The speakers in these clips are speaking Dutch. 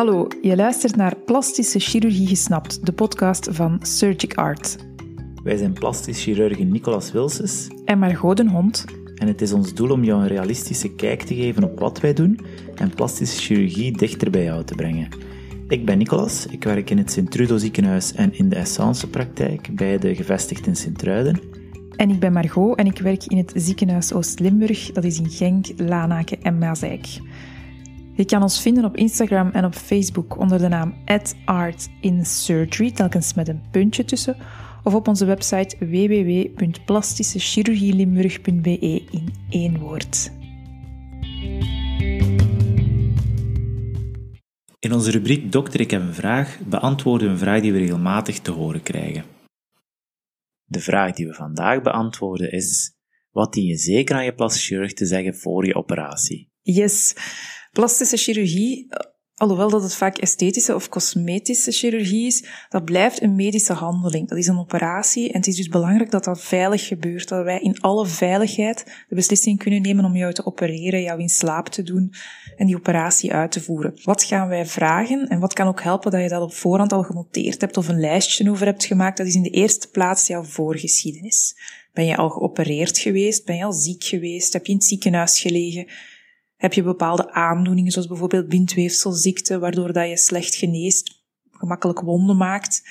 Hallo, je luistert naar Plastische Chirurgie Gesnapt, de podcast van Surgic Art. Wij zijn plastisch chirurgen Nicolas Wilses En Margot den Hond. en het is ons doel om jou een realistische kijk te geven op wat wij doen en plastische chirurgie dichter bij jou te brengen. Ik ben Nicolas, ik werk in het Sint-Trudo ziekenhuis en in de Essence praktijk, beide gevestigd in Sint-Truiden. En ik ben Margot en ik werk in het ziekenhuis Oost-Limburg, dat is in Genk, Lanaken en Mazeik. Je kan ons vinden op Instagram en op Facebook onder de naam @artinsurgery, telkens met een puntje tussen, of op onze website www.plastischechirurgielimburg.be in één woord. In onze rubriek Dokter, ik heb een vraag beantwoorden we een vraag die we regelmatig te horen krijgen. De vraag die we vandaag beantwoorden is: wat dien je zeker aan je plastisch chirurg te zeggen voor je operatie? Yes, plastische chirurgie, alhoewel dat het vaak esthetische of cosmetische chirurgie is, dat blijft een medische handeling. Dat is een operatie en het is dus belangrijk dat dat veilig gebeurt. Dat wij in alle veiligheid de beslissing kunnen nemen om jou te opereren, jou in slaap te doen en die operatie uit te voeren. Wat gaan wij vragen en wat kan ook helpen dat je dat op voorhand al genoteerd hebt of een lijstje over hebt gemaakt? Dat is in de eerste plaats jouw voorgeschiedenis. Ben je al geopereerd geweest? Ben je al ziek geweest? Heb je in het ziekenhuis gelegen? Heb je bepaalde aandoeningen, zoals bijvoorbeeld bindweefselziekte, waardoor dat je slecht geneest, gemakkelijk wonden maakt?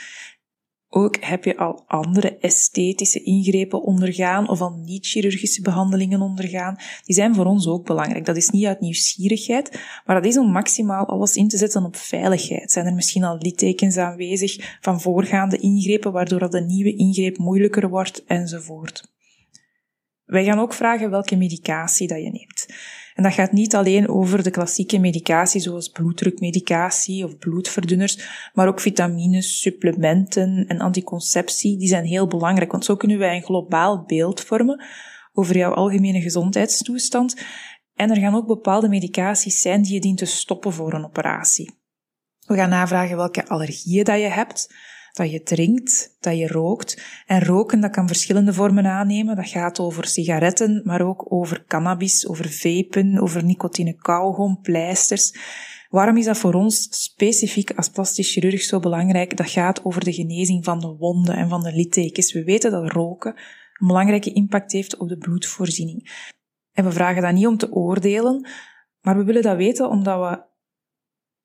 Ook heb je al andere esthetische ingrepen ondergaan of al niet-chirurgische behandelingen ondergaan. Die zijn voor ons ook belangrijk. Dat is niet uit nieuwsgierigheid, maar dat is om maximaal alles in te zetten op veiligheid. Zijn er misschien al littekens aanwezig van voorgaande ingrepen, waardoor dat een nieuwe ingreep moeilijker wordt, enzovoort. Wij gaan ook vragen welke medicatie dat je neemt. En dat gaat niet alleen over de klassieke medicatie zoals bloeddrukmedicatie of bloedverdunners, maar ook vitamines, supplementen en anticonceptie. Die zijn heel belangrijk, want zo kunnen wij een globaal beeld vormen over jouw algemene gezondheidstoestand. En er gaan ook bepaalde medicaties zijn die je dient te stoppen voor een operatie. We gaan navragen welke allergieën dat je hebt, dat je drinkt, dat je rookt. En roken, dat kan verschillende vormen aannemen. Dat gaat over sigaretten, maar ook over cannabis, over vapen, over nicotine kauwgom, pleisters. Waarom is dat voor ons specifiek als plastisch chirurg zo belangrijk? Dat gaat over de genezing van de wonden en van de littekens. We weten dat roken een belangrijke impact heeft op de bloedvoorziening. En we vragen dat niet om te oordelen, maar we willen dat weten omdat we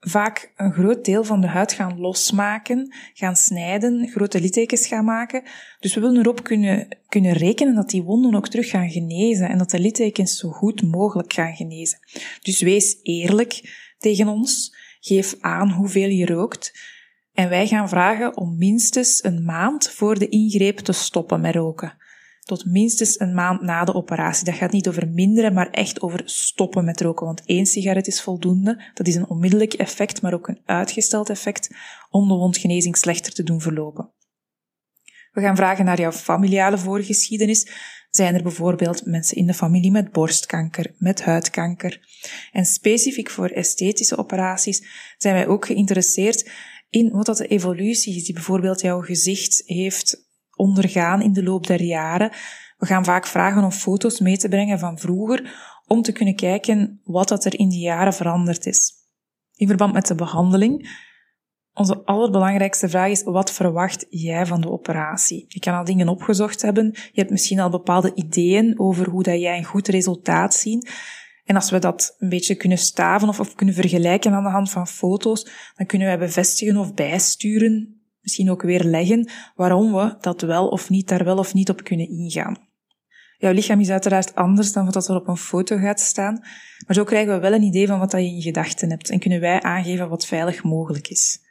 vaak een groot deel van de huid gaan losmaken, gaan snijden, grote littekens gaan maken. Dus we willen erop kunnen, kunnen rekenen dat die wonden ook terug gaan genezen en dat de littekens zo goed mogelijk gaan genezen. Dus wees eerlijk tegen ons, geef aan hoeveel je rookt en wij gaan vragen om minstens een maand voor de ingreep te stoppen met roken tot minstens een maand na de operatie. Dat gaat niet over minderen, maar echt over stoppen met roken. Want één sigaret is voldoende. Dat is een onmiddellijk effect, maar ook een uitgesteld effect om de wondgenezing slechter te doen verlopen. We gaan vragen naar jouw familiale voorgeschiedenis. Zijn er bijvoorbeeld mensen in de familie met borstkanker, met huidkanker? En specifiek voor esthetische operaties zijn wij ook geïnteresseerd in wat dat de evolutie is die bijvoorbeeld jouw gezicht heeft ondergaan in de loop der jaren. We gaan vaak vragen om foto's mee te brengen van vroeger, om te kunnen kijken wat dat er in die jaren veranderd is. In verband met de behandeling, onze allerbelangrijkste vraag is, wat verwacht jij van de operatie? Je kan al dingen opgezocht hebben, je hebt misschien al bepaalde ideeën over hoe dat jij een goed resultaat ziet. En als we dat een beetje kunnen staven of, of kunnen vergelijken aan de hand van foto's, dan kunnen wij bevestigen of bijsturen misschien ook weer leggen waarom we dat wel of niet daar wel of niet op kunnen ingaan. Jouw lichaam is uiteraard anders dan wat er op een foto gaat staan, maar zo krijgen we wel een idee van wat je in gedachten hebt en kunnen wij aangeven wat veilig mogelijk is.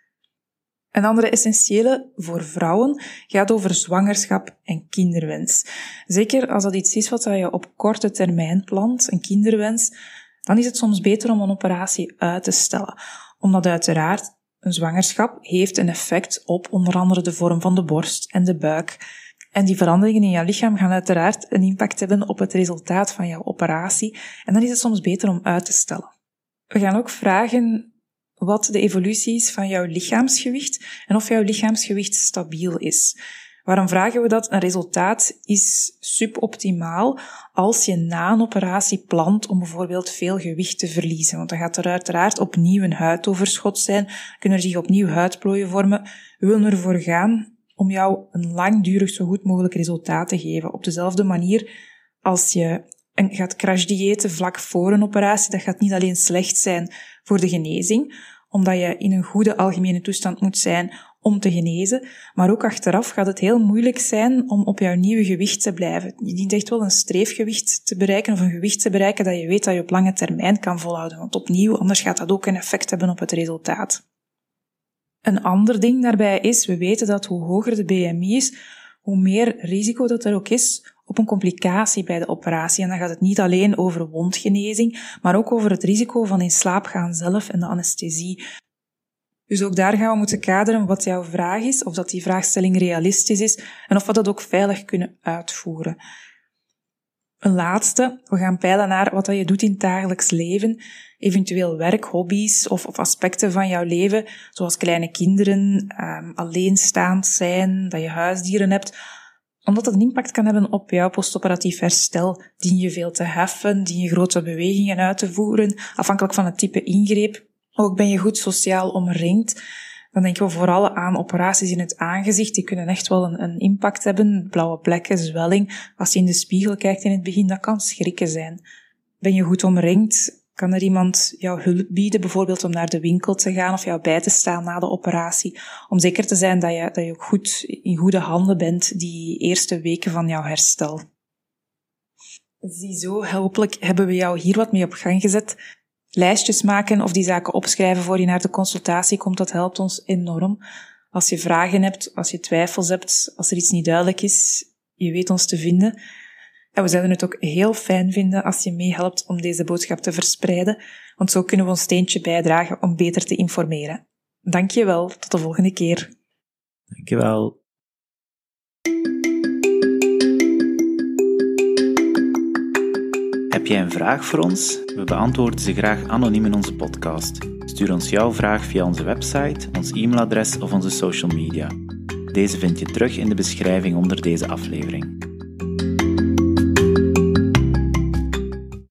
Een andere essentiële voor vrouwen gaat over zwangerschap en kinderwens. Zeker als dat iets is wat je op korte termijn plant, een kinderwens, dan is het soms beter om een operatie uit te stellen. Omdat uiteraard een zwangerschap heeft een effect op onder andere de vorm van de borst en de buik. En die veranderingen in jouw lichaam gaan uiteraard een impact hebben op het resultaat van jouw operatie. En dan is het soms beter om uit te stellen. We gaan ook vragen wat de evolutie is van jouw lichaamsgewicht en of jouw lichaamsgewicht stabiel is. Waarom vragen we dat? Een resultaat is suboptimaal als je na een operatie plant om bijvoorbeeld veel gewicht te verliezen. Want dan gaat er uiteraard opnieuw een huidoverschot zijn, kunnen er zich opnieuw huidplooien vormen. We willen ervoor gaan om jou een langdurig zo goed mogelijk resultaat te geven. Op dezelfde manier als je gaat crashdiëten vlak voor een operatie, dat gaat niet alleen slecht zijn voor de genezing, omdat je in een goede algemene toestand moet zijn om te genezen. Maar ook achteraf gaat het heel moeilijk zijn om op jouw nieuwe gewicht te blijven. Je dient echt wel een streefgewicht te bereiken of een gewicht te bereiken dat je weet dat je op lange termijn kan volhouden. Want opnieuw, anders gaat dat ook een effect hebben op het resultaat. Een ander ding daarbij is, we weten dat hoe hoger de BMI is, hoe meer risico dat er ook is op een complicatie bij de operatie. En dan gaat het niet alleen over wondgenezing, maar ook over het risico van in slaap gaan zelf en de anesthesie. Dus ook daar gaan we moeten kaderen wat jouw vraag is, of dat die vraagstelling realistisch is en of we dat ook veilig kunnen uitvoeren. Een laatste, we gaan peilen naar wat je doet in het dagelijks leven, eventueel werk, hobby's of, of aspecten van jouw leven, zoals kleine kinderen, um, alleenstaand zijn, dat je huisdieren hebt, omdat dat een impact kan hebben op jouw postoperatief herstel. Dien je veel te heffen, dien je grote bewegingen uit te voeren, afhankelijk van het type ingreep. Ook ben je goed sociaal omringd. Dan denken we vooral aan operaties in het aangezicht. Die kunnen echt wel een, een impact hebben. Blauwe plekken, zwelling. Als je in de spiegel kijkt in het begin, dat kan schrikken zijn. Ben je goed omringd? Kan er iemand jou hulp bieden, bijvoorbeeld om naar de winkel te gaan of jou bij te staan na de operatie, om zeker te zijn dat je, dat je ook goed in goede handen bent die eerste weken van jouw herstel. Ziezo, hopelijk hebben we jou hier wat mee op gang gezet. Lijstjes maken of die zaken opschrijven voor je naar de consultatie komt, dat helpt ons enorm. Als je vragen hebt, als je twijfels hebt, als er iets niet duidelijk is, je weet ons te vinden. En we zouden het ook heel fijn vinden als je meehelpt om deze boodschap te verspreiden, want zo kunnen we ons steentje bijdragen om beter te informeren. Dank je wel, tot de volgende keer. Dank jij een vraag voor ons? We beantwoorden ze graag anoniem in onze podcast. Stuur ons jouw vraag via onze website, ons e-mailadres of onze social media. Deze vind je terug in de beschrijving onder deze aflevering.